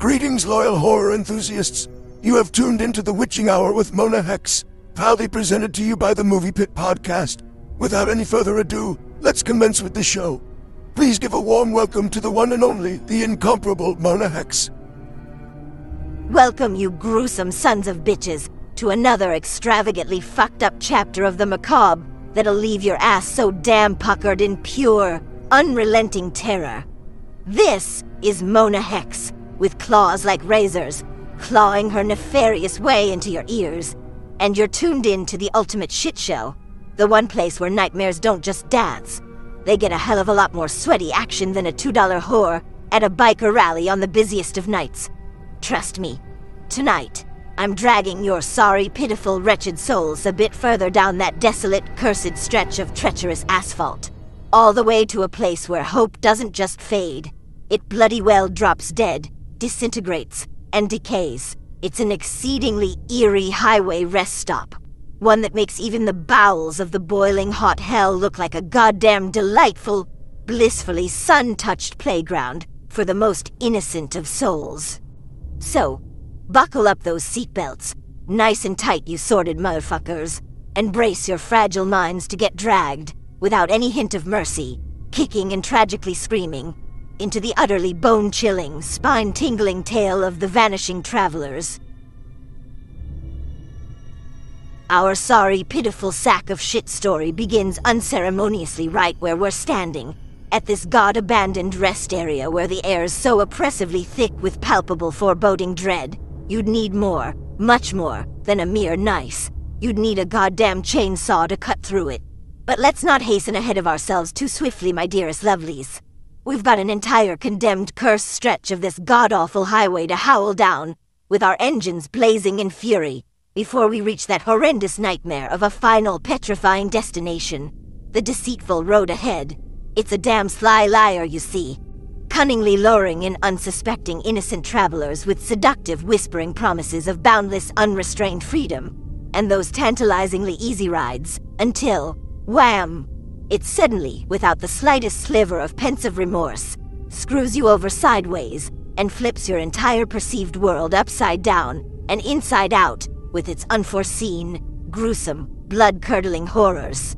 Greetings, loyal horror enthusiasts. You have tuned into the Witching Hour with Mona Hex, proudly presented to you by the Movie Pit Podcast. Without any further ado, let's commence with the show. Please give a warm welcome to the one and only, the incomparable Mona Hex. Welcome, you gruesome sons of bitches, to another extravagantly fucked up chapter of the macabre that'll leave your ass so damn puckered in pure, unrelenting terror. This is Mona Hex, with claws like razors, clawing her nefarious way into your ears. And you're tuned in to the ultimate shit show, the one place where nightmares don't just dance. They get a hell of a lot more sweaty action than a $2 whore at a biker rally on the busiest of nights. Trust me, tonight, I'm dragging your sorry, pitiful, wretched souls a bit further down that desolate, cursed stretch of treacherous asphalt. All the way to a place where hope doesn't just fade, it bloody well drops dead, disintegrates, and decays. It's an exceedingly eerie highway rest stop. One that makes even the bowels of the boiling hot hell look like a goddamn delightful, blissfully sun touched playground for the most innocent of souls. So, buckle up those seatbelts, nice and tight, you sordid motherfuckers, and brace your fragile minds to get dragged, without any hint of mercy, kicking and tragically screaming, into the utterly bone chilling, spine tingling tale of the vanishing travelers. Our sorry, pitiful sack of shit story begins unceremoniously right where we're standing, at this god abandoned rest area where the air's so oppressively thick with palpable foreboding dread. You'd need more, much more, than a mere nice. You'd need a goddamn chainsaw to cut through it. But let's not hasten ahead of ourselves too swiftly, my dearest lovelies. We've got an entire condemned cursed stretch of this god-awful highway to howl down, with our engines blazing in fury, before we reach that horrendous nightmare of a final petrifying destination. The deceitful road ahead. It's a damn sly liar, you see. Cunningly luring in unsuspecting innocent travelers with seductive whispering promises of boundless unrestrained freedom, and those tantalizingly easy rides, until, wham! It suddenly, without the slightest sliver of pensive remorse, screws you over sideways and flips your entire perceived world upside down and inside out with its unforeseen, gruesome, blood curdling horrors.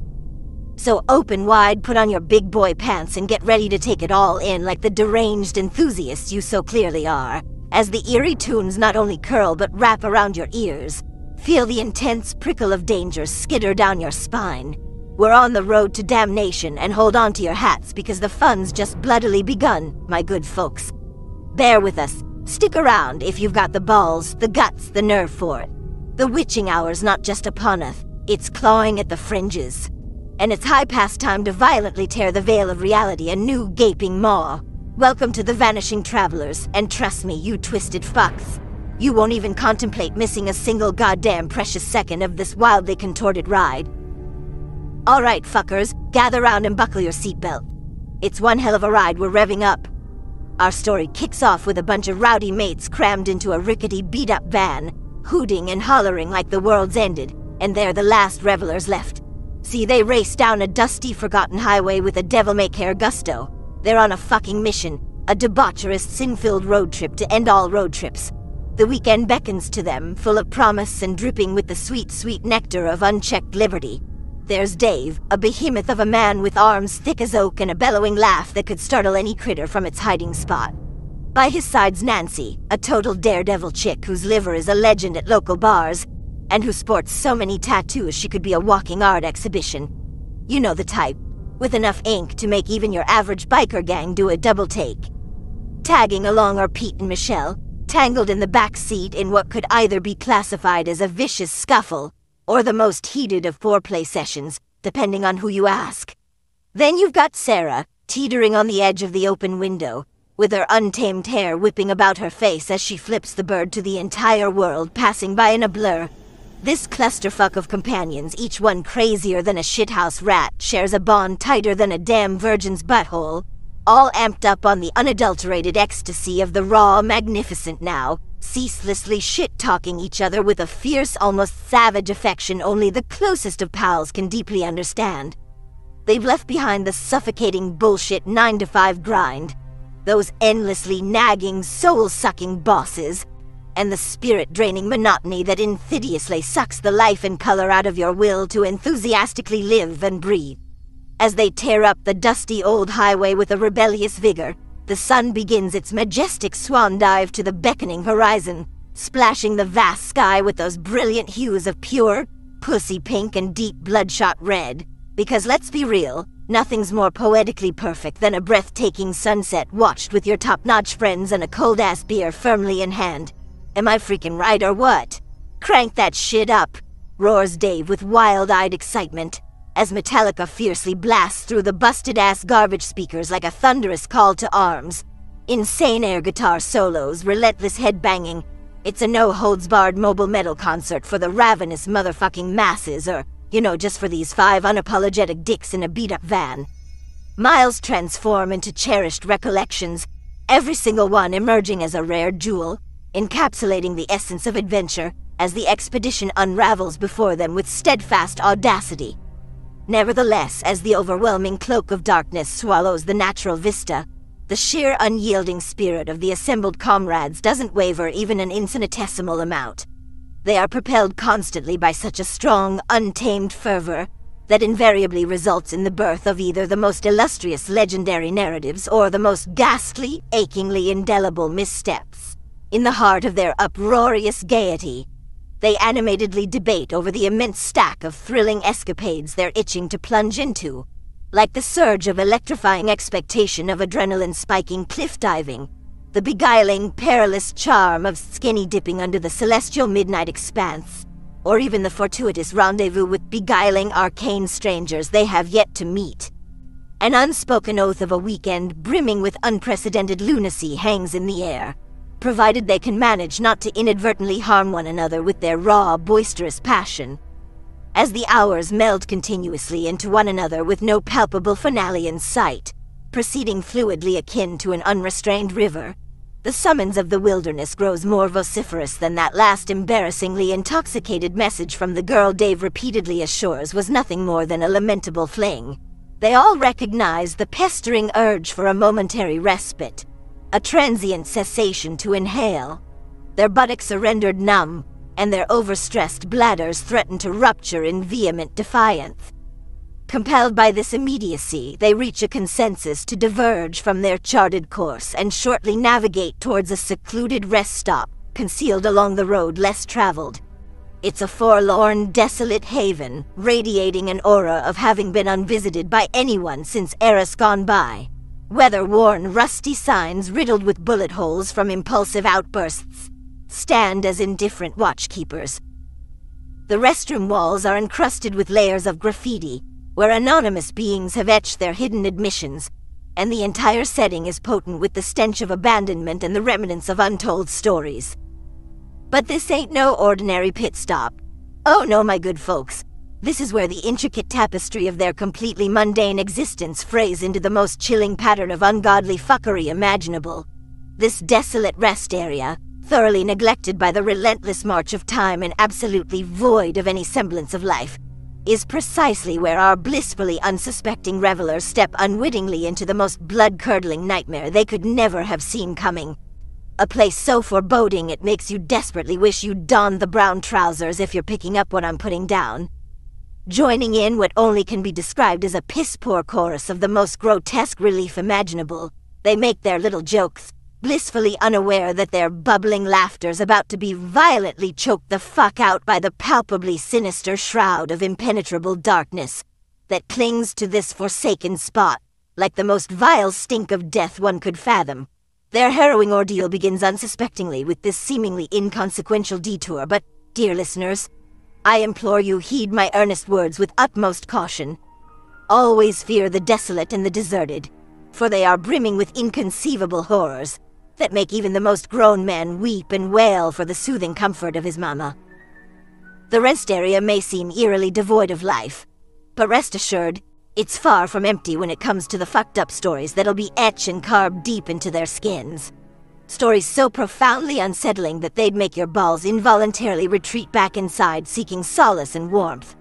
So open wide, put on your big boy pants, and get ready to take it all in like the deranged enthusiasts you so clearly are, as the eerie tunes not only curl but wrap around your ears. Feel the intense prickle of danger skitter down your spine we're on the road to damnation, and hold on to your hats because the fun's just bloodily begun, my good folks. Bear with us. Stick around if you've got the balls, the guts, the nerve for it. The witching hour's not just upon us, it's clawing at the fringes. And it's high past time to violently tear the veil of reality a new gaping maw. Welcome to the Vanishing Travelers, and trust me, you twisted fucks. You won't even contemplate missing a single goddamn precious second of this wildly contorted ride. All right, fuckers, gather round and buckle your seatbelt. It's one hell of a ride we're revving up. Our story kicks off with a bunch of rowdy mates crammed into a rickety, beat up van, hooting and hollering like the world's ended, and they're the last revelers left. See, they race down a dusty, forgotten highway with a devil may care gusto. They're on a fucking mission, a debaucherous, sin filled road trip to end all road trips. The weekend beckons to them, full of promise and dripping with the sweet, sweet nectar of unchecked liberty. There's Dave, a behemoth of a man with arms thick as oak and a bellowing laugh that could startle any critter from its hiding spot. By his side's Nancy, a total daredevil chick whose liver is a legend at local bars, and who sports so many tattoos she could be a walking art exhibition. You know the type, with enough ink to make even your average biker gang do a double take. Tagging along are Pete and Michelle, tangled in the back seat in what could either be classified as a vicious scuffle or the most heated of foreplay sessions, depending on who you ask. Then you've got Sarah, teetering on the edge of the open window, with her untamed hair whipping about her face as she flips the bird to the entire world passing by in a blur. This clusterfuck of companions, each one crazier than a shithouse rat, shares a bond tighter than a damn virgin's butthole, all amped up on the unadulterated ecstasy of the raw, magnificent now, ceaselessly shit-talking each other with a fierce, almost savage affection only the closest of pals can deeply understand. They've left behind the suffocating bullshit 9 to 5 grind. those endlessly nagging, soul sucking bosses, and the spirit draining monotony that insidiously sucks the life and color out of your will to enthusiastically live and breathe. As they tear up the dusty old highway with a rebellious vigor, the sun begins its majestic swan dive to the beckoning horizon, splashing the vast sky with those brilliant hues of pure, pussy pink and deep bloodshot red. Because let's be real, nothing's more poetically perfect than a breathtaking sunset watched with your top notch friends and a cold ass beer firmly in hand. Am I freaking right or what? Crank that shit up, roars Dave with wild eyed excitement as Metallica fiercely blasts through the busted ass garbage speakers like a thunderous call to arms. Insane air guitar solos, relentless headbanging. It's a no holds barred mobile metal concert for the ravenous motherfucking masses, or, you know, just for these five unapologetic dicks in a beat up van. Miles transform into cherished recollections, every single one emerging as a rare jewel, encapsulating the essence of adventure as the expedition unravels before them with steadfast audacity. Nevertheless, as the overwhelming cloak of darkness swallows the natural vista, the sheer unyielding spirit of the assembled comrades doesn't waver even an infinitesimal amount. They are propelled constantly by such a strong, untamed fervor that invariably results in the birth of either the most illustrious legendary narratives or the most ghastly, achingly indelible missteps. In the heart of their uproarious gaiety, they animatedly debate over the immense stack of thrilling escapades they're itching to plunge into, like the surge of electrifying expectation of adrenaline spiking cliff diving, the beguiling, perilous charm of skinny dipping under the celestial midnight expanse, or even the fortuitous rendezvous with beguiling arcane strangers they have yet to meet. An unspoken oath of a weekend brimming with unprecedented lunacy hangs in the air provided they can manage not to inadvertently harm one another with their raw, boisterous passion. As the hours meld continuously into one another with no palpable finale in sight, proceeding fluidly akin to an unrestrained river, the summons of the wilderness grows more vociferous than that last embarrassingly intoxicated message from the girl Dave repeatedly assures was nothing more than a lamentable fling. They all recognize the pestering urge for a momentary respite, a transient cessation to inhale. Their buttocks are rendered numb, and their overstressed bladders threaten to rupture in vehement defiance. Compelled by this immediacy, they reach a consensus to diverge from their charted course and shortly navigate towards a secluded rest stop, concealed along the road less traveled. It's a forlorn, desolate haven, radiating an aura of having been unvisited by anyone since eras gone by. Weather-worn, rusty signs riddled with bullet holes from impulsive outbursts stand as indifferent watchkeepers. The restroom walls are encrusted with layers of graffiti, where anonymous beings have etched their hidden admissions, and the entire setting is potent with the stench of abandonment and the remnants of untold stories. But this ain't no ordinary pit stop. Oh no, my good folks. This is where the intricate tapestry of their completely mundane existence frays into the most chilling pattern of ungodly fuckery imaginable. This desolate rest area, thoroughly neglected by the relentless march of time and absolutely void of any semblance of life, is precisely where our blissfully unsuspecting revelers step unwittingly into the most blood-curdling nightmare they could never have seen coming. A place so foreboding it makes you desperately wish you'd donned the brown trousers if you're picking up what I'm putting down joining in what only can be described as a piss-poor chorus of the most grotesque relief imaginable. They make their little jokes, blissfully unaware that their bubbling laughter's about to be violently choked the fuck out by the palpably sinister shroud of impenetrable darkness that clings to this forsaken spot like the most vile stink of death one could fathom. Their harrowing ordeal begins unsuspectingly with this seemingly inconsequential detour, but, dear listeners, I implore you heed my earnest words with utmost caution. Always fear the desolate and the deserted, for they are brimming with inconceivable horrors that make even the most grown man weep and wail for the soothing comfort of his mama. The rest area may seem eerily devoid of life, but rest assured, it's far from empty when it comes to the fucked up stories that'll be etched and carved deep into their skins. Stories so profoundly unsettling that they'd make your balls involuntarily retreat back inside, seeking solace and warmth.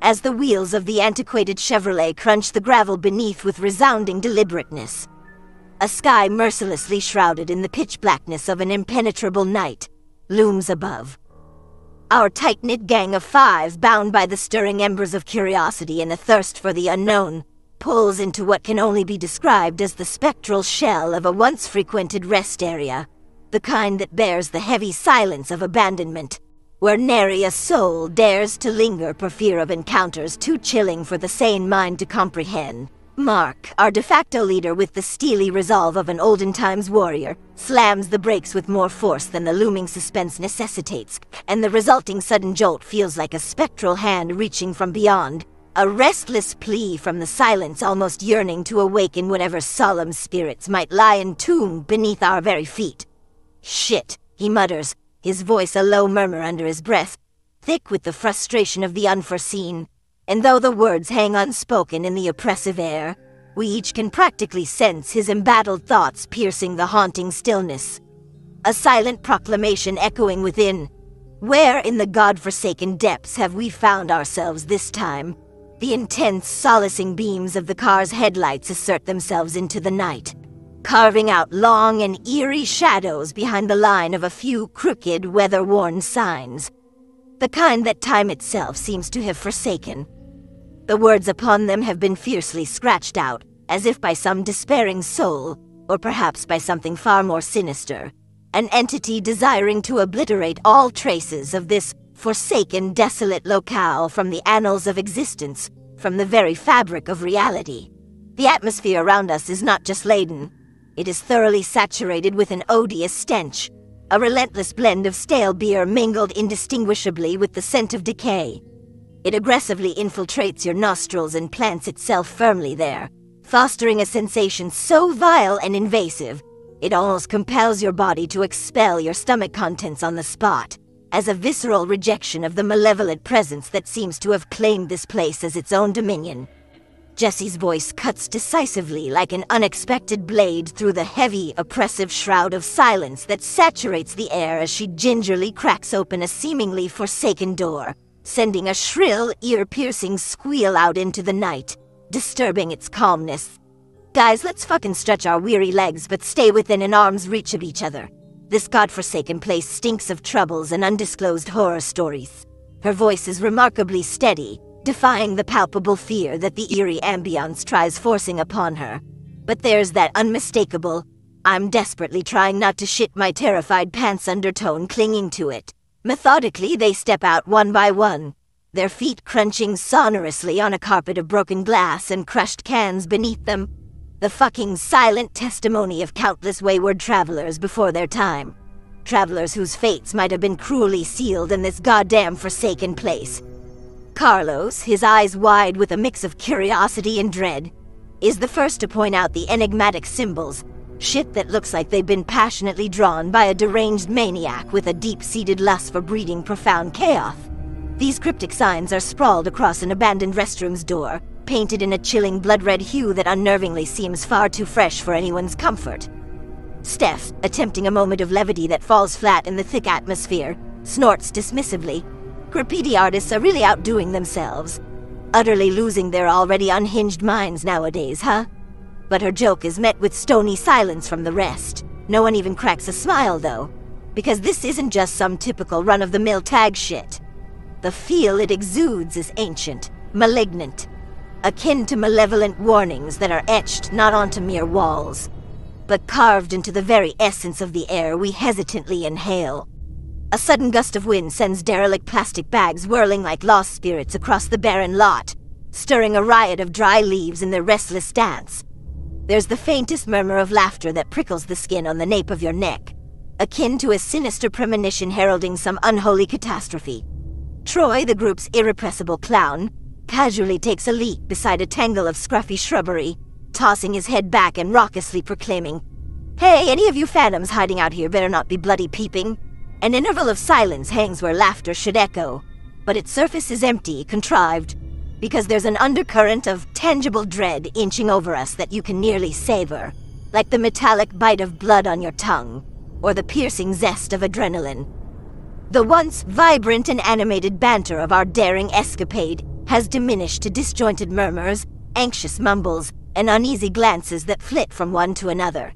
As the wheels of the antiquated Chevrolet crunch the gravel beneath with resounding deliberateness. A sky mercilessly shrouded in the pitch blackness of an impenetrable night looms above. Our tight knit gang of five, bound by the stirring embers of curiosity and a thirst for the unknown, pulls into what can only be described as the spectral shell of a once frequented rest area, the kind that bears the heavy silence of abandonment, where nary a soul dares to linger for fear of encounters too chilling for the sane mind to comprehend. Mark, our de facto leader with the steely resolve of an olden times warrior, slams the brakes with more force than the looming suspense necessitates, and the resulting sudden jolt feels like a spectral hand reaching from beyond, a restless plea from the silence almost yearning to awaken whatever solemn spirits might lie entombed beneath our very feet. Shit, he mutters, his voice a low murmur under his breath, thick with the frustration of the unforeseen and though the words hang unspoken in the oppressive air, we each can practically sense his embattled thoughts piercing the haunting stillness. A silent proclamation echoing within. Where in the god-forsaken depths have we found ourselves this time? The intense, solacing beams of the car's headlights assert themselves into the night, carving out long and eerie shadows behind the line of a few crooked, weather-worn signs. The kind that time itself seems to have forsaken. The words upon them have been fiercely scratched out, as if by some despairing soul, or perhaps by something far more sinister. An entity desiring to obliterate all traces of this forsaken, desolate locale from the annals of existence, from the very fabric of reality. The atmosphere around us is not just laden, it is thoroughly saturated with an odious stench, a relentless blend of stale beer mingled indistinguishably with the scent of decay. It aggressively infiltrates your nostrils and plants itself firmly there, fostering a sensation so vile and invasive, it almost compels your body to expel your stomach contents on the spot, as a visceral rejection of the malevolent presence that seems to have claimed this place as its own dominion. Jessie's voice cuts decisively like an unexpected blade through the heavy, oppressive shroud of silence that saturates the air as she gingerly cracks open a seemingly forsaken door sending a shrill, ear-piercing squeal out into the night, disturbing its calmness. Guys, let's fucking stretch our weary legs but stay within an arm's reach of each other. This godforsaken place stinks of troubles and undisclosed horror stories. Her voice is remarkably steady, defying the palpable fear that the eerie ambience tries forcing upon her. But there's that unmistakable, I'm desperately trying not to shit my terrified pants undertone clinging to it. Methodically, they step out one by one, their feet crunching sonorously on a carpet of broken glass and crushed cans beneath them. The fucking silent testimony of countless wayward travelers before their time. Travelers whose fates might have been cruelly sealed in this goddamn forsaken place. Carlos, his eyes wide with a mix of curiosity and dread, is the first to point out the enigmatic symbols Shit that looks like they've been passionately drawn by a deranged maniac with a deep-seated lust for breeding profound chaos. These cryptic signs are sprawled across an abandoned restroom's door, painted in a chilling blood-red hue that unnervingly seems far too fresh for anyone's comfort. Steph, attempting a moment of levity that falls flat in the thick atmosphere, snorts dismissively. Graffiti artists are really outdoing themselves. Utterly losing their already unhinged minds nowadays, huh? But her joke is met with stony silence from the rest. No one even cracks a smile, though. Because this isn't just some typical run-of-the-mill tag shit. The feel it exudes is ancient, malignant, akin to malevolent warnings that are etched not onto mere walls, but carved into the very essence of the air we hesitantly inhale. A sudden gust of wind sends derelict plastic bags whirling like lost spirits across the barren lot, stirring a riot of dry leaves in their restless dance. There's the faintest murmur of laughter that prickles the skin on the nape of your neck, akin to a sinister premonition heralding some unholy catastrophe. Troy, the group's irrepressible clown, casually takes a leap beside a tangle of scruffy shrubbery, tossing his head back and raucously proclaiming, Hey, any of you phantoms hiding out here better not be bloody peeping. An interval of silence hangs where laughter should echo, but its surface is empty, contrived, because there's an undercurrent of tangible dread inching over us that you can nearly savor, like the metallic bite of blood on your tongue, or the piercing zest of adrenaline. The once vibrant and animated banter of our daring escapade has diminished to disjointed murmurs, anxious mumbles, and uneasy glances that flit from one to another.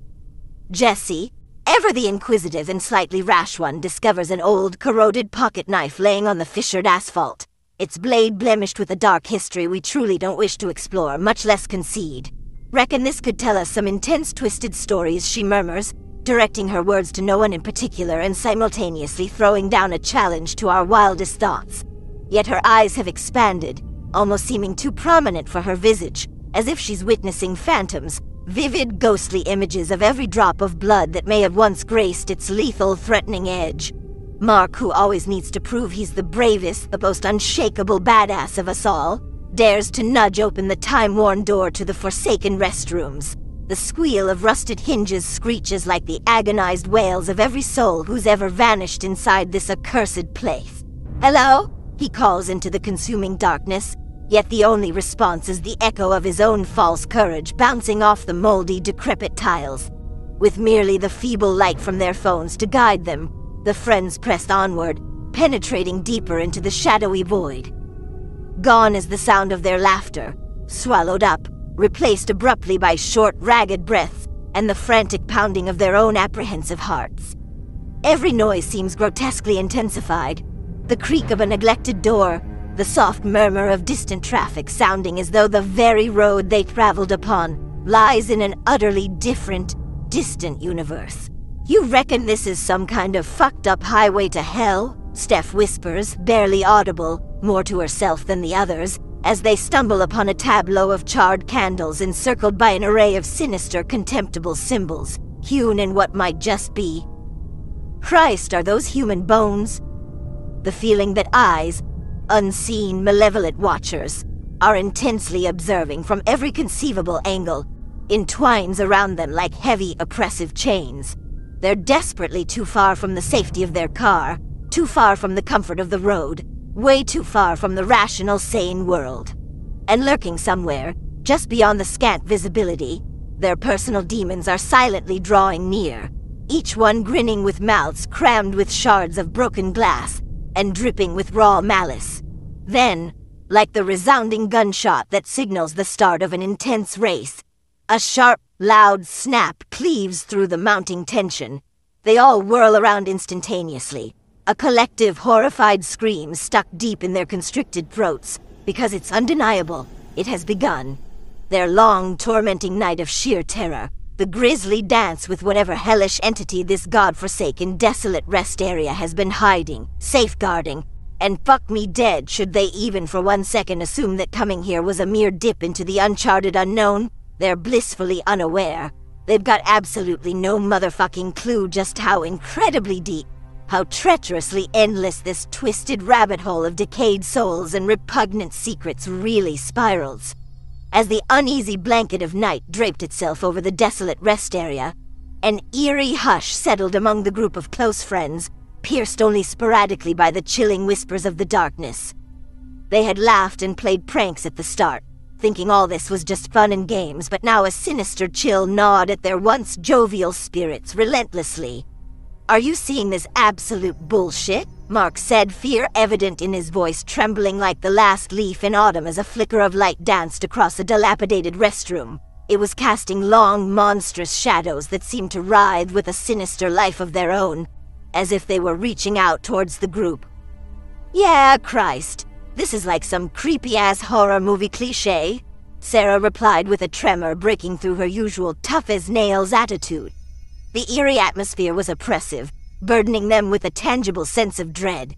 Jesse, ever the inquisitive and slightly rash one, discovers an old, corroded pocket knife laying on the fissured asphalt, its blade blemished with a dark history we truly don't wish to explore, much less concede. Reckon this could tell us some intense, twisted stories, she murmurs, directing her words to no one in particular and simultaneously throwing down a challenge to our wildest thoughts. Yet her eyes have expanded, almost seeming too prominent for her visage, as if she's witnessing phantoms, vivid, ghostly images of every drop of blood that may have once graced its lethal, threatening edge. Mark, who always needs to prove he's the bravest, the most unshakable badass of us all, dares to nudge open the time-worn door to the forsaken restrooms. The squeal of rusted hinges screeches like the agonized wails of every soul who's ever vanished inside this accursed place. Hello? He calls into the consuming darkness, yet the only response is the echo of his own false courage bouncing off the moldy, decrepit tiles. With merely the feeble light from their phones to guide them, the friends pressed onward, penetrating deeper into the shadowy void. Gone is the sound of their laughter, swallowed up, replaced abruptly by short, ragged breaths and the frantic pounding of their own apprehensive hearts. Every noise seems grotesquely intensified. The creak of a neglected door, the soft murmur of distant traffic sounding as though the very road they traveled upon lies in an utterly different, distant universe. You reckon this is some kind of fucked up highway to hell? Steph whispers, barely audible, more to herself than the others, as they stumble upon a tableau of charred candles encircled by an array of sinister, contemptible symbols, hewn in what might just be. Christ, are those human bones? The feeling that eyes, unseen, malevolent watchers, are intensely observing from every conceivable angle, entwines around them like heavy, oppressive chains. They're desperately too far from the safety of their car, too far from the comfort of the road, way too far from the rational, sane world. And lurking somewhere, just beyond the scant visibility, their personal demons are silently drawing near, each one grinning with mouths crammed with shards of broken glass and dripping with raw malice. Then, like the resounding gunshot that signals the start of an intense race, a sharp, loud snap cleaves through the mounting tension. They all whirl around instantaneously, a collective horrified scream stuck deep in their constricted throats, because it's undeniable, it has begun. Their long, tormenting night of sheer terror, the grisly dance with whatever hellish entity this god-forsaken, desolate rest area has been hiding, safeguarding, and fuck me dead should they even for one second assume that coming here was a mere dip into the uncharted unknown. They're blissfully unaware. They've got absolutely no motherfucking clue just how incredibly deep, how treacherously endless this twisted rabbit hole of decayed souls and repugnant secrets really spirals. As the uneasy blanket of night draped itself over the desolate rest area, an eerie hush settled among the group of close friends, pierced only sporadically by the chilling whispers of the darkness. They had laughed and played pranks at the start, thinking all this was just fun and games, but now a sinister chill gnawed at their once jovial spirits relentlessly. Are you seeing this absolute bullshit? Mark said, fear evident in his voice, trembling like the last leaf in autumn as a flicker of light danced across a dilapidated restroom. It was casting long, monstrous shadows that seemed to writhe with a sinister life of their own, as if they were reaching out towards the group. Yeah, Christ. This is like some creepy-ass horror movie cliche, Sarah replied with a tremor breaking through her usual tough-as-nails attitude. The eerie atmosphere was oppressive, burdening them with a tangible sense of dread.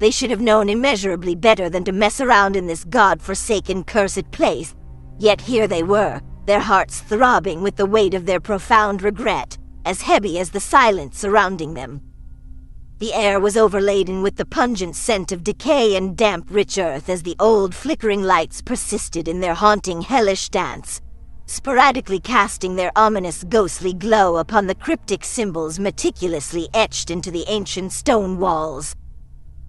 They should have known immeasurably better than to mess around in this god-forsaken, cursed place. Yet here they were, their hearts throbbing with the weight of their profound regret, as heavy as the silence surrounding them. The air was overladen with the pungent scent of decay and damp, rich earth as the old, flickering lights persisted in their haunting, hellish dance sporadically casting their ominous ghostly glow upon the cryptic symbols meticulously etched into the ancient stone walls.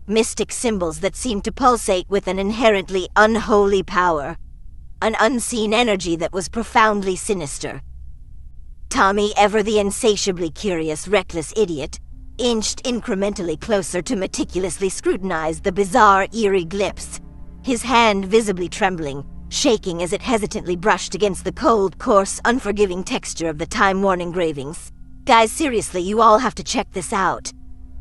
Mystic symbols that seemed to pulsate with an inherently unholy power, an unseen energy that was profoundly sinister. Tommy, ever the insatiably curious, reckless idiot, inched incrementally closer to meticulously scrutinize the bizarre, eerie glyphs, his hand visibly trembling, shaking as it hesitantly brushed against the cold, coarse, unforgiving texture of the time worn engravings. Guys, seriously, you all have to check this out.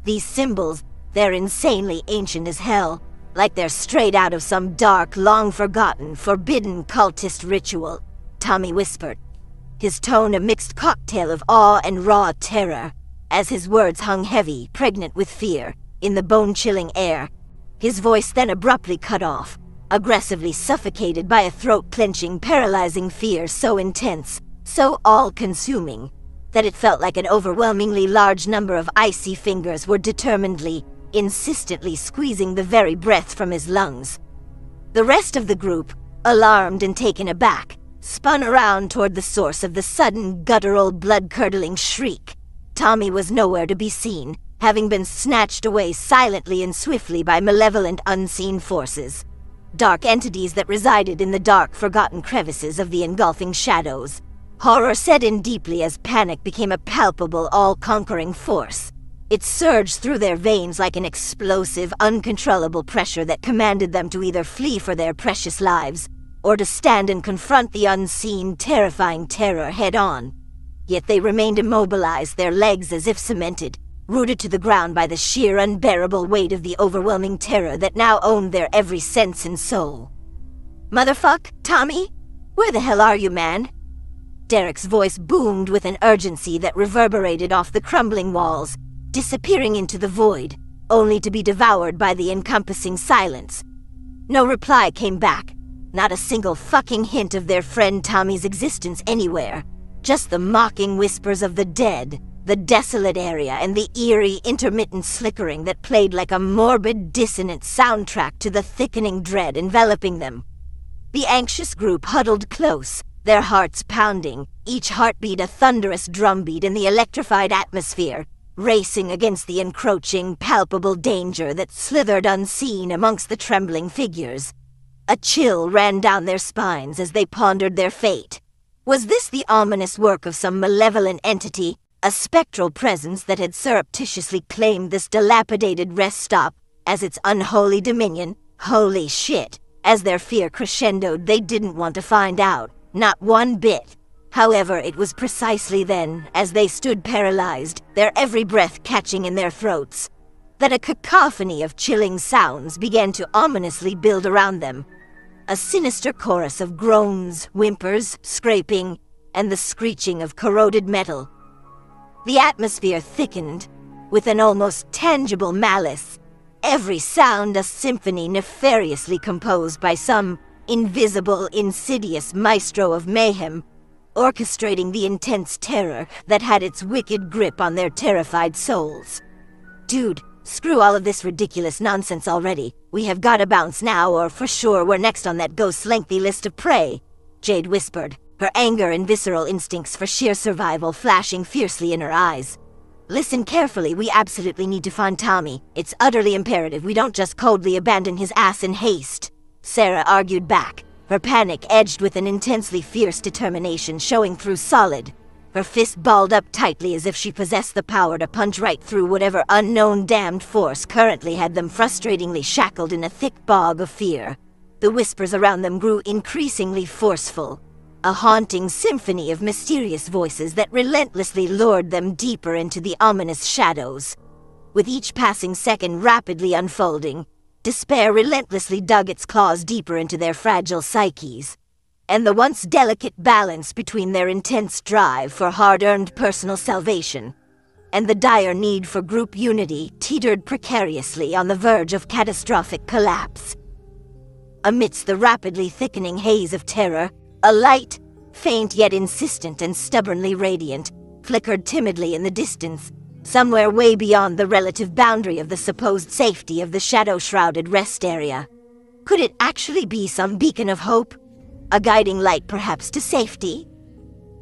These symbols, they're insanely ancient as hell, like they're straight out of some dark, long forgotten, forbidden cultist ritual, Tommy whispered, his tone a mixed cocktail of awe and raw terror, as his words hung heavy, pregnant with fear, in the bone chilling air. His voice then abruptly cut off, aggressively suffocated by a throat clenching, paralyzing fear so intense, so all consuming, that it felt like an overwhelmingly large number of icy fingers were determinedly, insistently squeezing the very breath from his lungs. The rest of the group, alarmed and taken aback, spun around toward the source of the sudden, guttural, blood curdling shriek. Tommy was nowhere to be seen, having been snatched away silently and swiftly by malevolent unseen forces dark entities that resided in the dark, forgotten crevices of the engulfing shadows. Horror set in deeply as panic became a palpable, all-conquering force. It surged through their veins like an explosive, uncontrollable pressure that commanded them to either flee for their precious lives, or to stand and confront the unseen, terrifying terror head-on. Yet they remained immobilized, their legs as if cemented, rooted to the ground by the sheer unbearable weight of the overwhelming terror that now owned their every sense and soul. Motherfuck, Tommy? Where the hell are you, man? Derek's voice boomed with an urgency that reverberated off the crumbling walls, disappearing into the void, only to be devoured by the encompassing silence. No reply came back, not a single fucking hint of their friend Tommy's existence anywhere, just the mocking whispers of the dead the desolate area and the eerie, intermittent slickering that played like a morbid, dissonant soundtrack to the thickening dread enveloping them. The anxious group huddled close, their hearts pounding, each heartbeat a thunderous drumbeat in the electrified atmosphere, racing against the encroaching, palpable danger that slithered unseen amongst the trembling figures. A chill ran down their spines as they pondered their fate. Was this the ominous work of some malevolent entity, a spectral presence that had surreptitiously claimed this dilapidated rest stop as its unholy dominion. Holy shit. As their fear crescendoed, they didn't want to find out. Not one bit. However, it was precisely then, as they stood paralyzed, their every breath catching in their throats, that a cacophony of chilling sounds began to ominously build around them. A sinister chorus of groans, whimpers, scraping, and the screeching of corroded metal the atmosphere thickened with an almost tangible malice, every sound a symphony nefariously composed by some invisible, insidious maestro of mayhem, orchestrating the intense terror that had its wicked grip on their terrified souls. Dude, screw all of this ridiculous nonsense already. We have gotta bounce now, or for sure we're next on that ghost's lengthy list of prey, Jade whispered her anger and visceral instincts for sheer survival flashing fiercely in her eyes. Listen carefully, we absolutely need to find Tommy. It's utterly imperative we don't just coldly abandon his ass in haste. Sarah argued back, her panic edged with an intensely fierce determination showing through solid. Her fist balled up tightly as if she possessed the power to punch right through whatever unknown damned force currently had them frustratingly shackled in a thick bog of fear. The whispers around them grew increasingly forceful, a haunting symphony of mysterious voices that relentlessly lured them deeper into the ominous shadows. With each passing second rapidly unfolding, despair relentlessly dug its claws deeper into their fragile psyches, and the once delicate balance between their intense drive for hard-earned personal salvation and the dire need for group unity teetered precariously on the verge of catastrophic collapse. Amidst the rapidly thickening haze of terror, a light, faint yet insistent and stubbornly radiant, flickered timidly in the distance, somewhere way beyond the relative boundary of the supposed safety of the shadow-shrouded rest area. Could it actually be some beacon of hope? A guiding light perhaps to safety?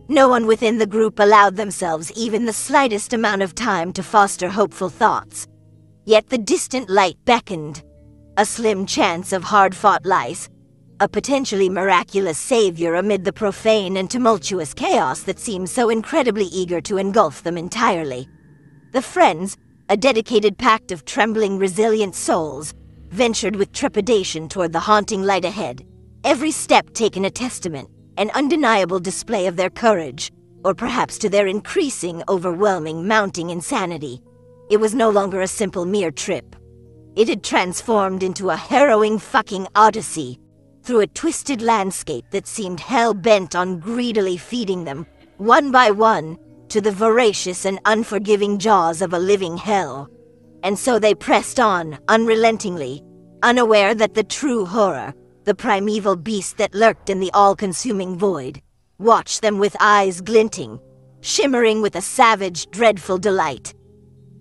No one within the group allowed themselves even the slightest amount of time to foster hopeful thoughts. Yet the distant light beckoned. A slim chance of hard-fought life, a potentially miraculous savior amid the profane and tumultuous chaos that seemed so incredibly eager to engulf them entirely. The Friends, a dedicated pact of trembling, resilient souls, ventured with trepidation toward the haunting light ahead, every step taken a testament, an undeniable display of their courage, or perhaps to their increasing, overwhelming, mounting insanity. It was no longer a simple mere trip. It had transformed into a harrowing fucking odyssey through a twisted landscape that seemed hell bent on greedily feeding them, one by one, to the voracious and unforgiving jaws of a living hell. And so they pressed on, unrelentingly, unaware that the true horror, the primeval beast that lurked in the all consuming void, watched them with eyes glinting, shimmering with a savage, dreadful delight.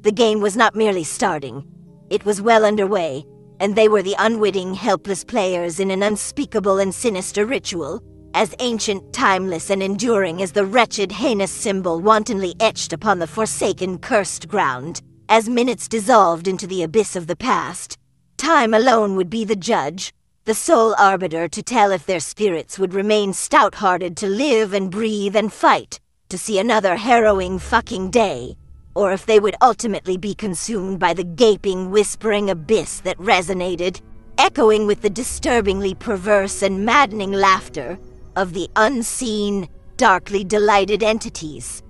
The game was not merely starting, it was well underway, and they were the unwitting, helpless players in an unspeakable and sinister ritual, as ancient, timeless, and enduring as the wretched, heinous symbol wantonly etched upon the forsaken, cursed ground. As minutes dissolved into the abyss of the past, time alone would be the judge, the sole arbiter to tell if their spirits would remain stout-hearted to live and breathe and fight to see another harrowing fucking day, or if they would ultimately be consumed by the gaping, whispering abyss that resonated, echoing with the disturbingly perverse and maddening laughter of the unseen, darkly delighted entities.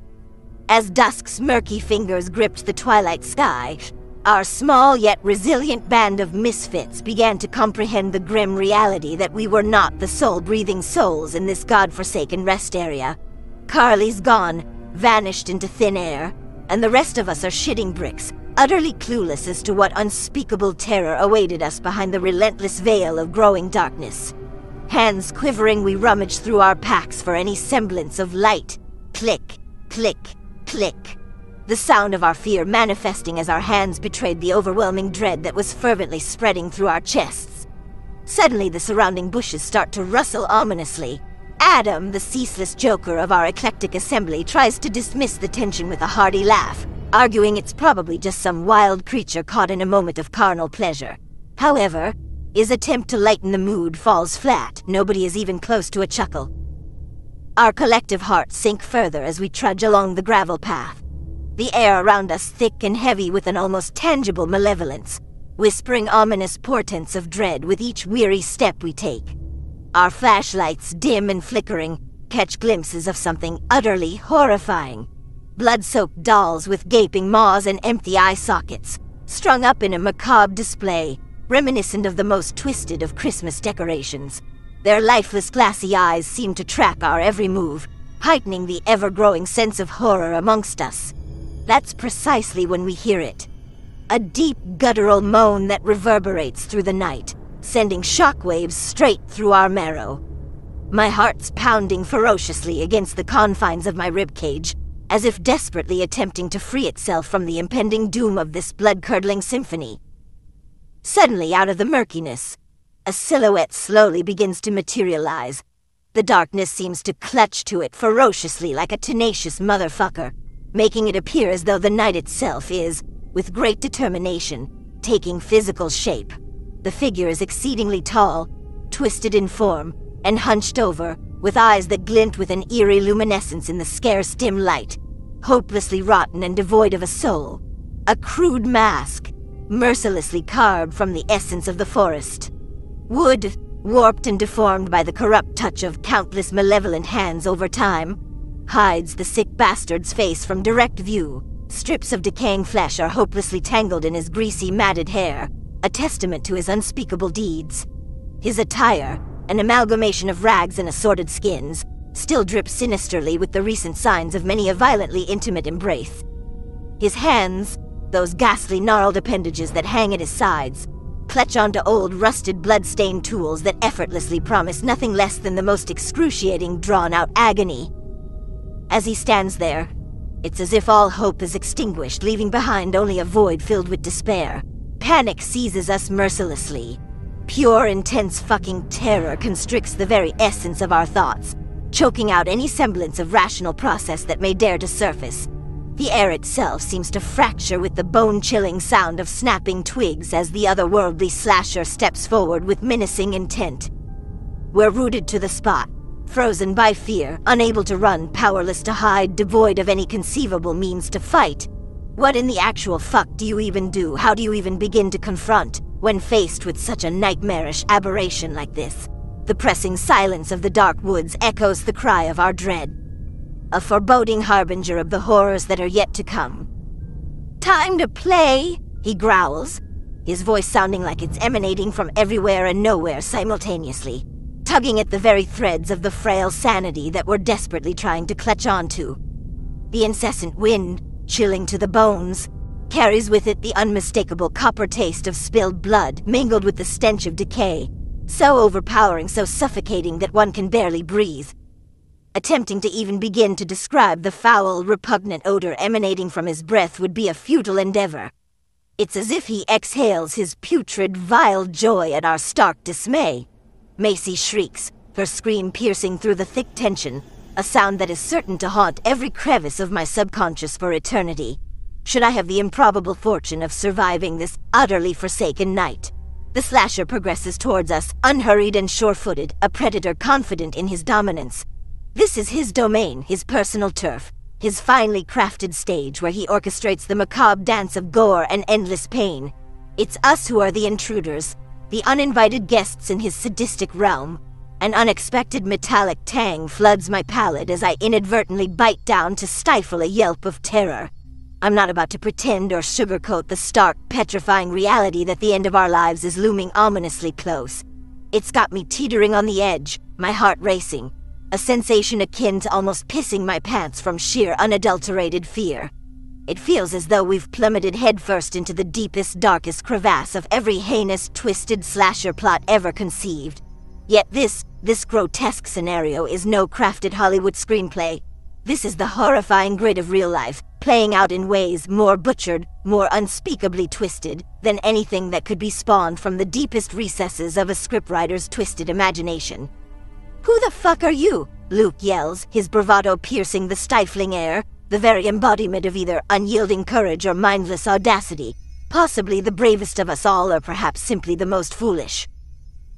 As dusk's murky fingers gripped the twilight sky, our small yet resilient band of misfits began to comprehend the grim reality that we were not the sole breathing souls in this god-forsaken rest area. Carly's gone, vanished into thin air, and the rest of us are shitting bricks, utterly clueless as to what unspeakable terror awaited us behind the relentless veil of growing darkness. Hands quivering, we rummaged through our packs for any semblance of light. Click, click, click. The sound of our fear manifesting as our hands betrayed the overwhelming dread that was fervently spreading through our chests. Suddenly, the surrounding bushes start to rustle ominously. Adam, the ceaseless joker of our eclectic assembly, tries to dismiss the tension with a hearty laugh, arguing it's probably just some wild creature caught in a moment of carnal pleasure. However, his attempt to lighten the mood falls flat. Nobody is even close to a chuckle. Our collective hearts sink further as we trudge along the gravel path the air around us thick and heavy with an almost tangible malevolence, whispering ominous portents of dread with each weary step we take. Our flashlights, dim and flickering, catch glimpses of something utterly horrifying. Blood-soaked dolls with gaping maws and empty eye sockets, strung up in a macabre display, reminiscent of the most twisted of Christmas decorations. Their lifeless glassy eyes seem to track our every move, heightening the ever-growing sense of horror amongst us. That's precisely when we hear it. A deep guttural moan that reverberates through the night, sending shockwaves straight through our marrow. My heart's pounding ferociously against the confines of my ribcage, as if desperately attempting to free itself from the impending doom of this blood-curdling symphony. Suddenly, out of the murkiness, a silhouette slowly begins to materialize. The darkness seems to clutch to it ferociously like a tenacious motherfucker making it appear as though the night itself is, with great determination, taking physical shape. The figure is exceedingly tall, twisted in form, and hunched over, with eyes that glint with an eerie luminescence in the scarce dim light, hopelessly rotten and devoid of a soul. A crude mask, mercilessly carved from the essence of the forest. Wood, warped and deformed by the corrupt touch of countless malevolent hands over time, hides the sick bastard's face from direct view. Strips of decaying flesh are hopelessly tangled in his greasy, matted hair, a testament to his unspeakable deeds. His attire, an amalgamation of rags and assorted skins, still drips sinisterly with the recent signs of many a violently intimate embrace. His hands, those ghastly gnarled appendages that hang at his sides, clutch onto old rusted blood-stained tools that effortlessly promise nothing less than the most excruciating drawn-out agony. As he stands there, it's as if all hope is extinguished, leaving behind only a void filled with despair. Panic seizes us mercilessly. Pure, intense fucking terror constricts the very essence of our thoughts, choking out any semblance of rational process that may dare to surface. The air itself seems to fracture with the bone-chilling sound of snapping twigs as the otherworldly slasher steps forward with menacing intent. We're rooted to the spot, Frozen by fear, unable to run, powerless to hide, devoid of any conceivable means to fight. What in the actual fuck do you even do? How do you even begin to confront when faced with such a nightmarish aberration like this? The pressing silence of the dark woods echoes the cry of our dread. A foreboding harbinger of the horrors that are yet to come. Time to play, he growls, his voice sounding like it's emanating from everywhere and nowhere simultaneously, tugging at the very threads of the frail sanity that we're desperately trying to clutch onto. The incessant wind, chilling to the bones, carries with it the unmistakable copper taste of spilled blood mingled with the stench of decay, so overpowering, so suffocating that one can barely breathe. Attempting to even begin to describe the foul, repugnant odor emanating from his breath would be a futile endeavor. It's as if he exhales his putrid, vile joy at our stark dismay. Macy shrieks, her scream piercing through the thick tension, a sound that is certain to haunt every crevice of my subconscious for eternity. Should I have the improbable fortune of surviving this utterly forsaken night? The slasher progresses towards us, unhurried and sure-footed, a predator confident in his dominance. This is his domain, his personal turf, his finely crafted stage where he orchestrates the macabre dance of gore and endless pain. It's us who are the intruders, the uninvited guests in his sadistic realm. An unexpected metallic tang floods my palate as I inadvertently bite down to stifle a yelp of terror. I'm not about to pretend or sugarcoat the stark, petrifying reality that the end of our lives is looming ominously close. It's got me teetering on the edge, my heart racing, a sensation akin to almost pissing my pants from sheer unadulterated fear. It feels as though we've plummeted headfirst into the deepest, darkest crevasse of every heinous, twisted slasher plot ever conceived. Yet this, this grotesque scenario is no crafted Hollywood screenplay. This is the horrifying grid of real life, playing out in ways more butchered, more unspeakably twisted, than anything that could be spawned from the deepest recesses of a scriptwriter's twisted imagination. Who the fuck are you? Luke yells, his bravado piercing the stifling air, the very embodiment of either unyielding courage or mindless audacity. Possibly the bravest of us all, or perhaps simply the most foolish.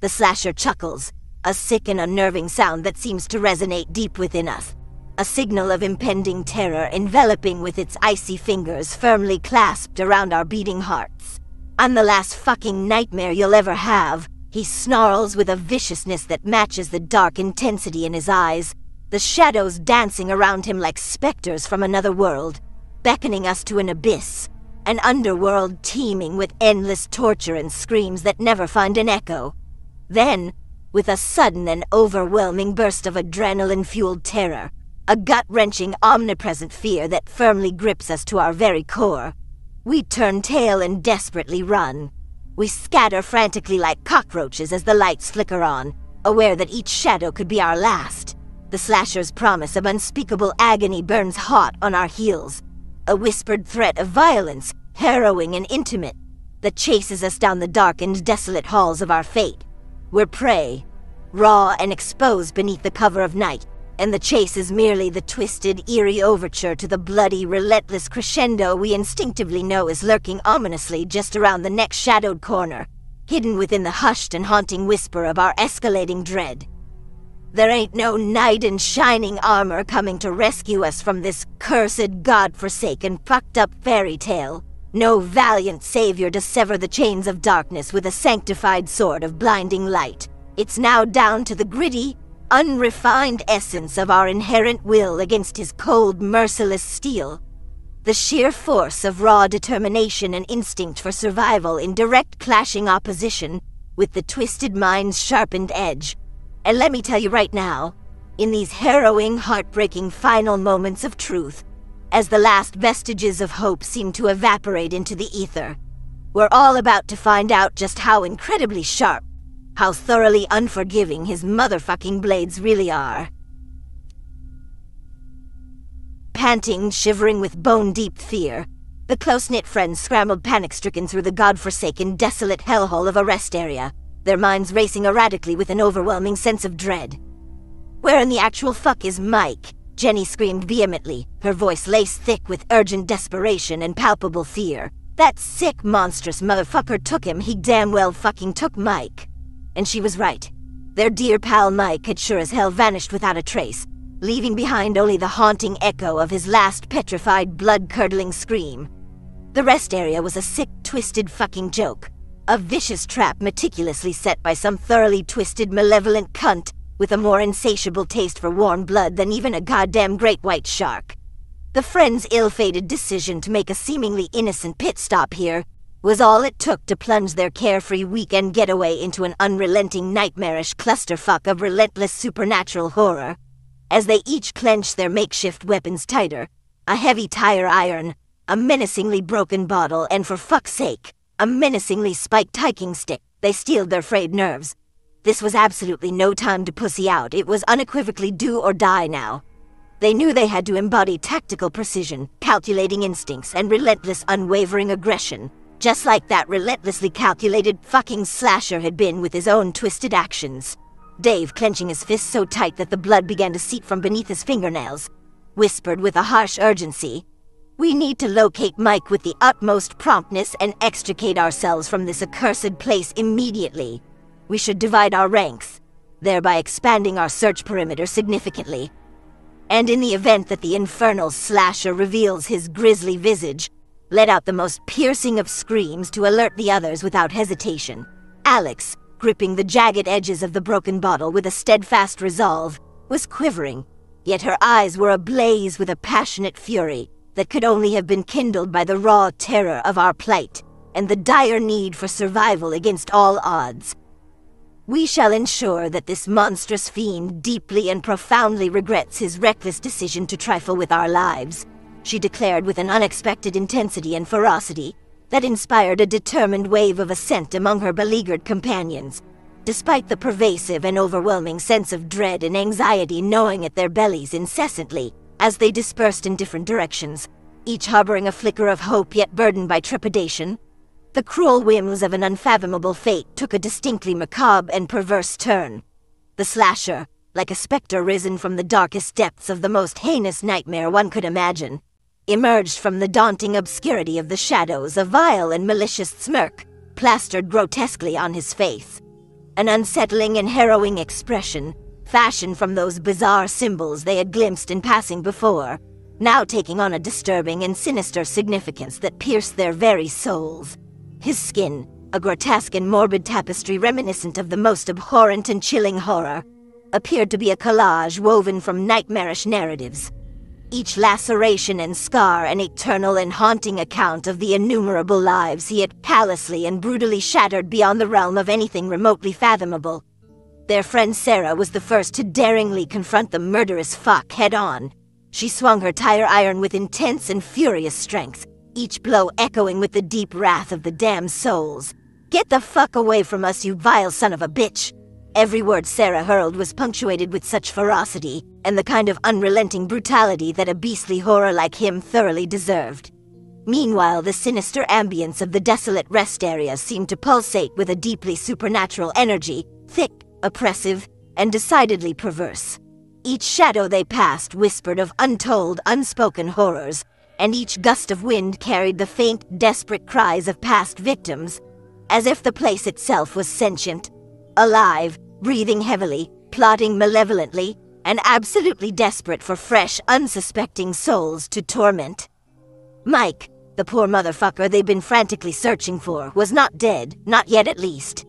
The slasher chuckles, a sick and unnerving sound that seems to resonate deep within us. A signal of impending terror enveloping with its icy fingers firmly clasped around our beating hearts. I'm the last fucking nightmare you'll ever have, he snarls with a viciousness that matches the dark intensity in his eyes, the shadows dancing around him like specters from another world, beckoning us to an abyss, an underworld teeming with endless torture and screams that never find an echo. Then, with a sudden and overwhelming burst of adrenaline-fueled terror, a gut-wrenching, omnipresent fear that firmly grips us to our very core, we turn tail and desperately run. We scatter frantically like cockroaches as the lights flicker on, aware that each shadow could be our last. The slasher's promise of unspeakable agony burns hot on our heels. A whispered threat of violence, harrowing and intimate, that chases us down the dark and desolate halls of our fate. We're prey, raw and exposed beneath the cover of night, and the chase is merely the twisted, eerie overture to the bloody, relentless crescendo we instinctively know is lurking ominously just around the next shadowed corner, hidden within the hushed and haunting whisper of our escalating dread. There ain't no knight in shining armor coming to rescue us from this cursed, god-forsaken, fucked-up fairy tale. No valiant savior to sever the chains of darkness with a sanctified sword of blinding light. It's now down to the gritty, unrefined essence of our inherent will against his cold, merciless steel. The sheer force of raw determination and instinct for survival in direct clashing opposition with the twisted mind's sharpened edge. And let me tell you right now, in these harrowing, heartbreaking final moments of truth, as the last vestiges of hope seem to evaporate into the ether, we're all about to find out just how incredibly sharp how thoroughly unforgiving his motherfucking blades really are. Panting, shivering with bone-deep fear, the close-knit friends scrambled panic-stricken through the god-forsaken, desolate hellhole of a rest area, their minds racing erratically with an overwhelming sense of dread. Where in the actual fuck is Mike? Jenny screamed vehemently, her voice laced thick with urgent desperation and palpable fear. That sick, monstrous motherfucker took him, he damn well fucking took Mike. And she was right. Their dear pal Mike had sure as hell vanished without a trace, leaving behind only the haunting echo of his last petrified, blood-curdling scream. The rest area was a sick, twisted fucking joke. A vicious trap meticulously set by some thoroughly twisted, malevolent cunt with a more insatiable taste for warm blood than even a goddamn great white shark. The friends' ill-fated decision to make a seemingly innocent pit stop here was all it took to plunge their carefree weekend getaway into an unrelenting nightmarish clusterfuck of relentless supernatural horror. As they each clenched their makeshift weapons tighter, a heavy tire iron, a menacingly broken bottle, and for fuck's sake, a menacingly spiked hiking stick, they steeled their frayed nerves. This was absolutely no time to pussy out. It was unequivocally do or die now. They knew they had to embody tactical precision, calculating instincts, and relentless, unwavering aggression, just like that relentlessly calculated fucking slasher had been with his own twisted actions. Dave, clenching his fists so tight that the blood began to seep from beneath his fingernails, whispered with a harsh urgency, We need to locate Mike with the utmost promptness and extricate ourselves from this accursed place immediately. We should divide our ranks, thereby expanding our search perimeter significantly. And in the event that the infernal slasher reveals his grisly visage, let out the most piercing of screams to alert the others without hesitation. Alex, gripping the jagged edges of the broken bottle with a steadfast resolve, was quivering, yet her eyes were ablaze with a passionate fury that could only have been kindled by the raw terror of our plight and the dire need for survival against all odds. We shall ensure that this monstrous fiend deeply and profoundly regrets his reckless decision to trifle with our lives, she declared with an unexpected intensity and ferocity that inspired a determined wave of assent among her beleaguered companions, despite the pervasive and overwhelming sense of dread and anxiety gnawing at their bellies incessantly as they dispersed in different directions, each harboring a flicker of hope yet burdened by trepidation. The cruel whims of an unfathomable fate took a distinctly macabre and perverse turn. The slasher, like a specter risen from the darkest depths of the most heinous nightmare one could imagine, emerged from the daunting obscurity of the shadows a vile and malicious smirk, plastered grotesquely on his face. An unsettling and harrowing expression, fashioned from those bizarre symbols they had glimpsed in passing before, now taking on a disturbing and sinister significance that pierced their very souls. His skin, a grotesque and morbid tapestry reminiscent of the most abhorrent and chilling horror, appeared to be a collage woven from nightmarish narratives. Each laceration and scar an eternal and haunting account of the innumerable lives he had callously and brutally shattered beyond the realm of anything remotely fathomable. Their friend Sarah was the first to daringly confront the murderous fuck head on. She swung her tire iron with intense and furious strength, each blow echoing with the deep wrath of the damned souls. Get the fuck away from us, you vile son of a bitch! Every word Sarah hurled was punctuated with such ferocity, and the kind of unrelenting brutality that a beastly horror like him thoroughly deserved. Meanwhile, the sinister ambience of the desolate rest area seemed to pulsate with a deeply supernatural energy, thick, oppressive, and decidedly perverse. Each shadow they passed whispered of untold, unspoken horrors, and each gust of wind carried the faint, desperate cries of past victims, as if the place itself was sentient, alive, breathing heavily, plotting malevolently, and absolutely desperate for fresh, unsuspecting souls to torment. Mike, the poor motherfucker they'd been frantically searching for, was not dead, not yet at least.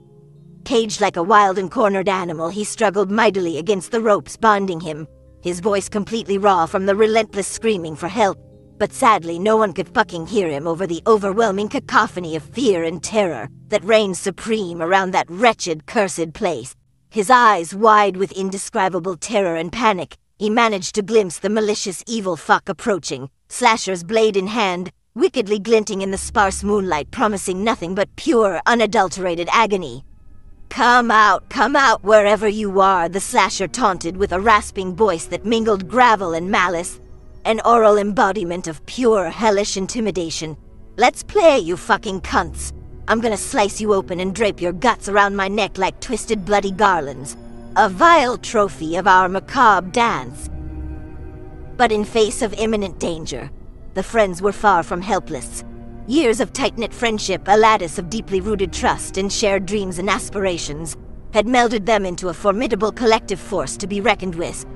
Caged like a wild and cornered animal, he struggled mightily against the ropes binding him, his voice completely raw from the relentless screaming for help but sadly no one could fucking hear him over the overwhelming cacophony of fear and terror that reigned supreme around that wretched, cursed place. His eyes wide with indescribable terror and panic, he managed to glimpse the malicious evil fuck approaching, slasher's blade in hand, wickedly glinting in the sparse moonlight, promising nothing but pure, unadulterated agony. Come out, come out wherever you are, the slasher taunted with a rasping voice that mingled gravel and malice, an oral embodiment of pure hellish intimidation. Let's play, you fucking cunts. I'm gonna slice you open and drape your guts around my neck like twisted bloody garlands. A vile trophy of our macabre dance. But in face of imminent danger, the friends were far from helpless. Years of tight-knit friendship, a lattice of deeply rooted trust and shared dreams and aspirations, had melded them into a formidable collective force to be reckoned with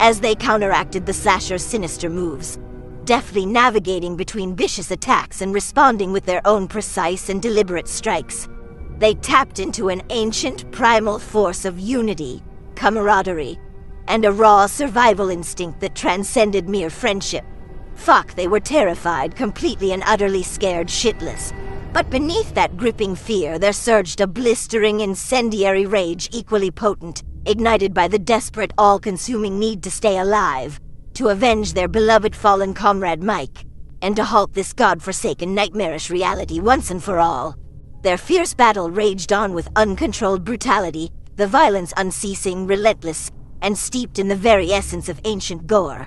as they counteracted the slasher's sinister moves, deftly navigating between vicious attacks and responding with their own precise and deliberate strikes. They tapped into an ancient primal force of unity, camaraderie, and a raw survival instinct that transcended mere friendship. Fuck, they were terrified, completely and utterly scared shitless. But beneath that gripping fear, there surged a blistering, incendiary rage equally potent, ignited by the desperate, all consuming need to stay alive, to avenge their beloved fallen comrade Mike, and to halt this god-forsaken nightmarish reality once and for all. Their fierce battle raged on with uncontrolled brutality, the violence unceasing, relentless, and steeped in the very essence of ancient gore.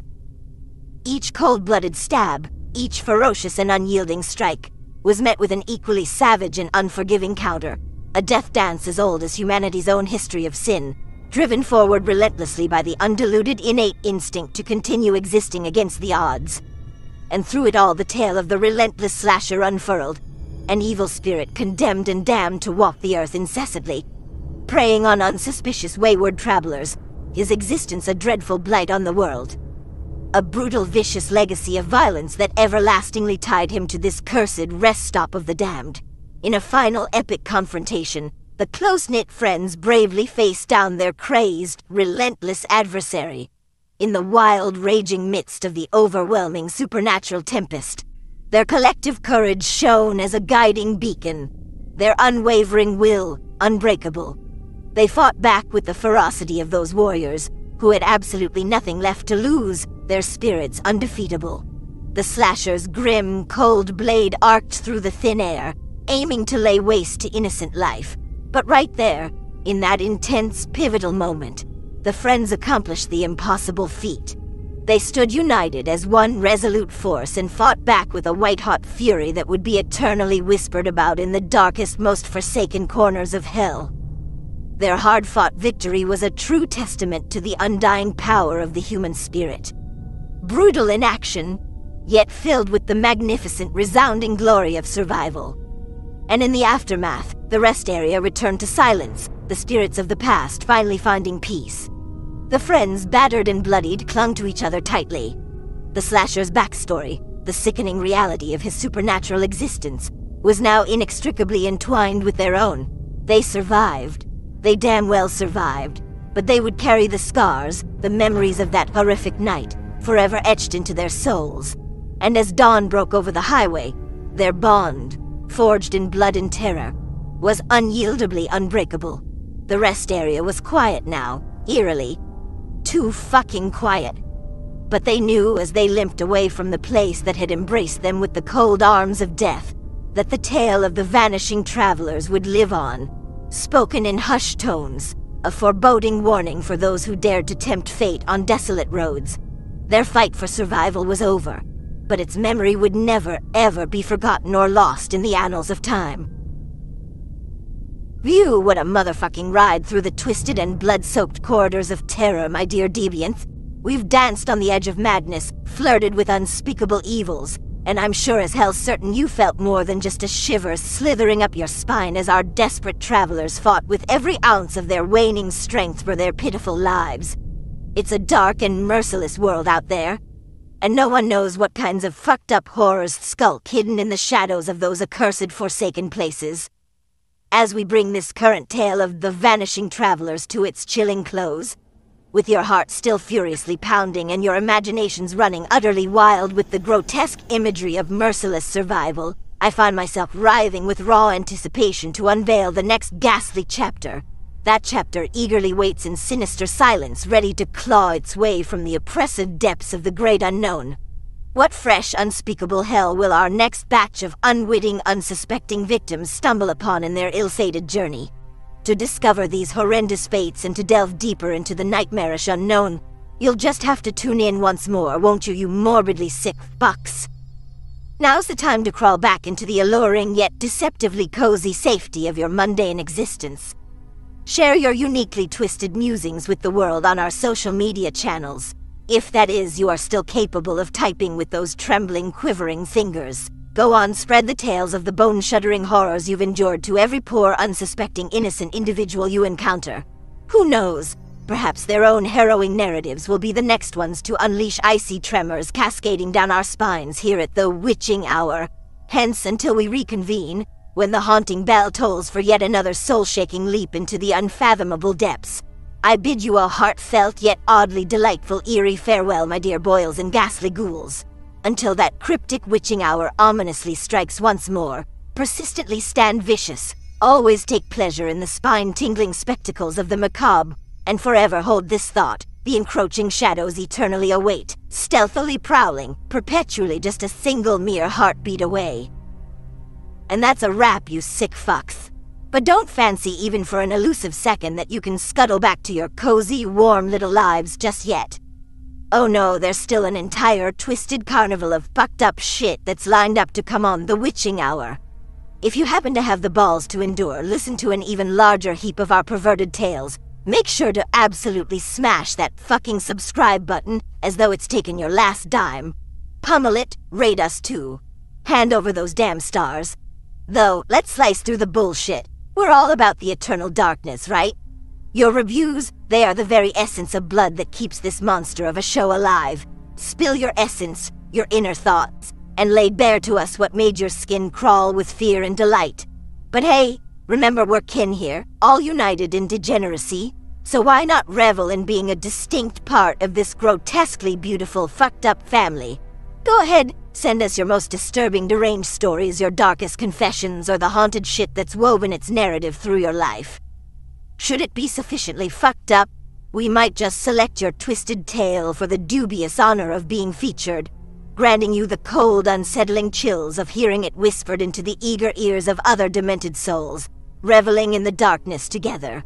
Each cold-blooded stab, each ferocious and unyielding strike, was met with an equally savage and unforgiving counter, a death dance as old as humanity's own history of sin, driven forward relentlessly by the undiluted innate instinct to continue existing against the odds. And through it all the tale of the relentless slasher unfurled, an evil spirit condemned and damned to walk the earth incessantly, preying on unsuspicious wayward travelers, his existence a dreadful blight on the world. A brutal, vicious legacy of violence that everlastingly tied him to this cursed rest stop of the damned. In a final epic confrontation, the close-knit friends bravely faced down their crazed, relentless adversary. In the wild, raging midst of the overwhelming supernatural tempest, their collective courage shone as a guiding beacon, their unwavering will unbreakable. They fought back with the ferocity of those warriors, who had absolutely nothing left to lose, their spirits undefeatable. The slasher's grim, cold blade arced through the thin air, aiming to lay waste to innocent life. But right there, in that intense, pivotal moment, the friends accomplished the impossible feat. They stood united as one resolute force and fought back with a white-hot fury that would be eternally whispered about in the darkest, most forsaken corners of hell. Their hard-fought victory was a true testament to the undying power of the human spirit. Brutal in action, yet filled with the magnificent, resounding glory of survival. And in the aftermath, the rest area returned to silence, the spirits of the past finally finding peace. The friends, battered and bloodied, clung to each other tightly. The slasher's backstory, the sickening reality of his supernatural existence, was now inextricably entwined with their own. They survived, they damn well survived, but they would carry the scars, the memories of that horrific night, forever etched into their souls. And as dawn broke over the highway, their bond, forged in blood and terror, was unyieldably unbreakable. The rest area was quiet now, eerily. Too fucking quiet. But they knew as they limped away from the place that had embraced them with the cold arms of death, that the tale of the vanishing travelers would live on, spoken in hushed tones, a foreboding warning for those who dared to tempt fate on desolate roads. Their fight for survival was over, but its memory would never, ever be forgotten or lost in the annals of time. View what a motherfucking ride through the twisted and blood-soaked corridors of terror, my dear deviants. We've danced on the edge of madness, flirted with unspeakable evils, and I'm sure as hell certain you felt more than just a shiver slithering up your spine as our desperate travelers fought with every ounce of their waning strength for their pitiful lives. It's a dark and merciless world out there, and no one knows what kinds of fucked up horrors skulk hidden in the shadows of those accursed forsaken places. As we bring this current tale of the vanishing travelers to its chilling close, with your heart still furiously pounding and your imaginations running utterly wild with the grotesque imagery of merciless survival, I find myself writhing with raw anticipation to unveil the next ghastly chapter. That chapter eagerly waits in sinister silence, ready to claw its way from the oppressive depths of the great unknown. What fresh, unspeakable hell will our next batch of unwitting, unsuspecting victims stumble upon in their ill-fated journey? To discover these horrendous fates and to delve deeper into the nightmarish unknown, you'll just have to tune in once more, won't you, you morbidly sick fucks? Now's the time to crawl back into the alluring yet deceptively cozy safety of your mundane existence. Share your uniquely twisted musings with the world on our social media channels, if that is you are still capable of typing with those trembling, quivering fingers. Go on, spread the tales of the bone-shuddering horrors you've endured to every poor, unsuspecting, innocent individual you encounter. Who knows? Perhaps their own harrowing narratives will be the next ones to unleash icy tremors cascading down our spines here at the witching hour. Hence, until we reconvene, when the haunting bell tolls for yet another soul shaking leap into the unfathomable depths. I bid you a heartfelt yet oddly delightful eerie farewell, my dear boils and ghastly ghouls. Until that cryptic witching hour ominously strikes once more, persistently stand vicious, always take pleasure in the spine tingling spectacles of the macabre, and forever hold this thought the encroaching shadows eternally await, stealthily prowling, perpetually just a single mere heartbeat away. And that's a wrap, you sick fucks. But don't fancy even for an elusive second that you can scuttle back to your cozy, warm little lives just yet. Oh no, there's still an entire twisted carnival of fucked up shit that's lined up to come on the witching hour. If you happen to have the balls to endure, listen to an even larger heap of our perverted tales. Make sure to absolutely smash that fucking subscribe button as though it's taken your last dime. Pummel it, rate us too. Hand over those damn stars. Though, let's slice through the bullshit. We're all about the eternal darkness, right? Your reviews, they are the very essence of blood that keeps this monster of a show alive. Spill your essence, your inner thoughts, and lay bare to us what made your skin crawl with fear and delight. But hey, remember we're kin here, all united in degeneracy. So why not revel in being a distinct part of this grotesquely beautiful fucked up family? Go ahead, Send us your most disturbing deranged stories, your darkest confessions, or the haunted shit that's woven its narrative through your life. Should it be sufficiently fucked up, we might just select your twisted tale for the dubious honor of being featured, granting you the cold, unsettling chills of hearing it whispered into the eager ears of other demented souls, reveling in the darkness together.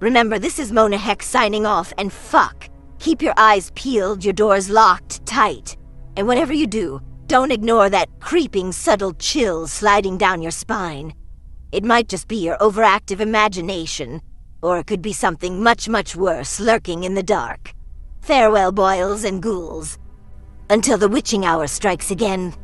Remember, this is Mona Hex signing off, and fuck! Keep your eyes peeled, your doors locked tight. And whatever you do, don't ignore that creeping, subtle chill sliding down your spine. It might just be your overactive imagination, or it could be something much, much worse lurking in the dark. Farewell, boils and ghouls. Until the witching hour strikes again,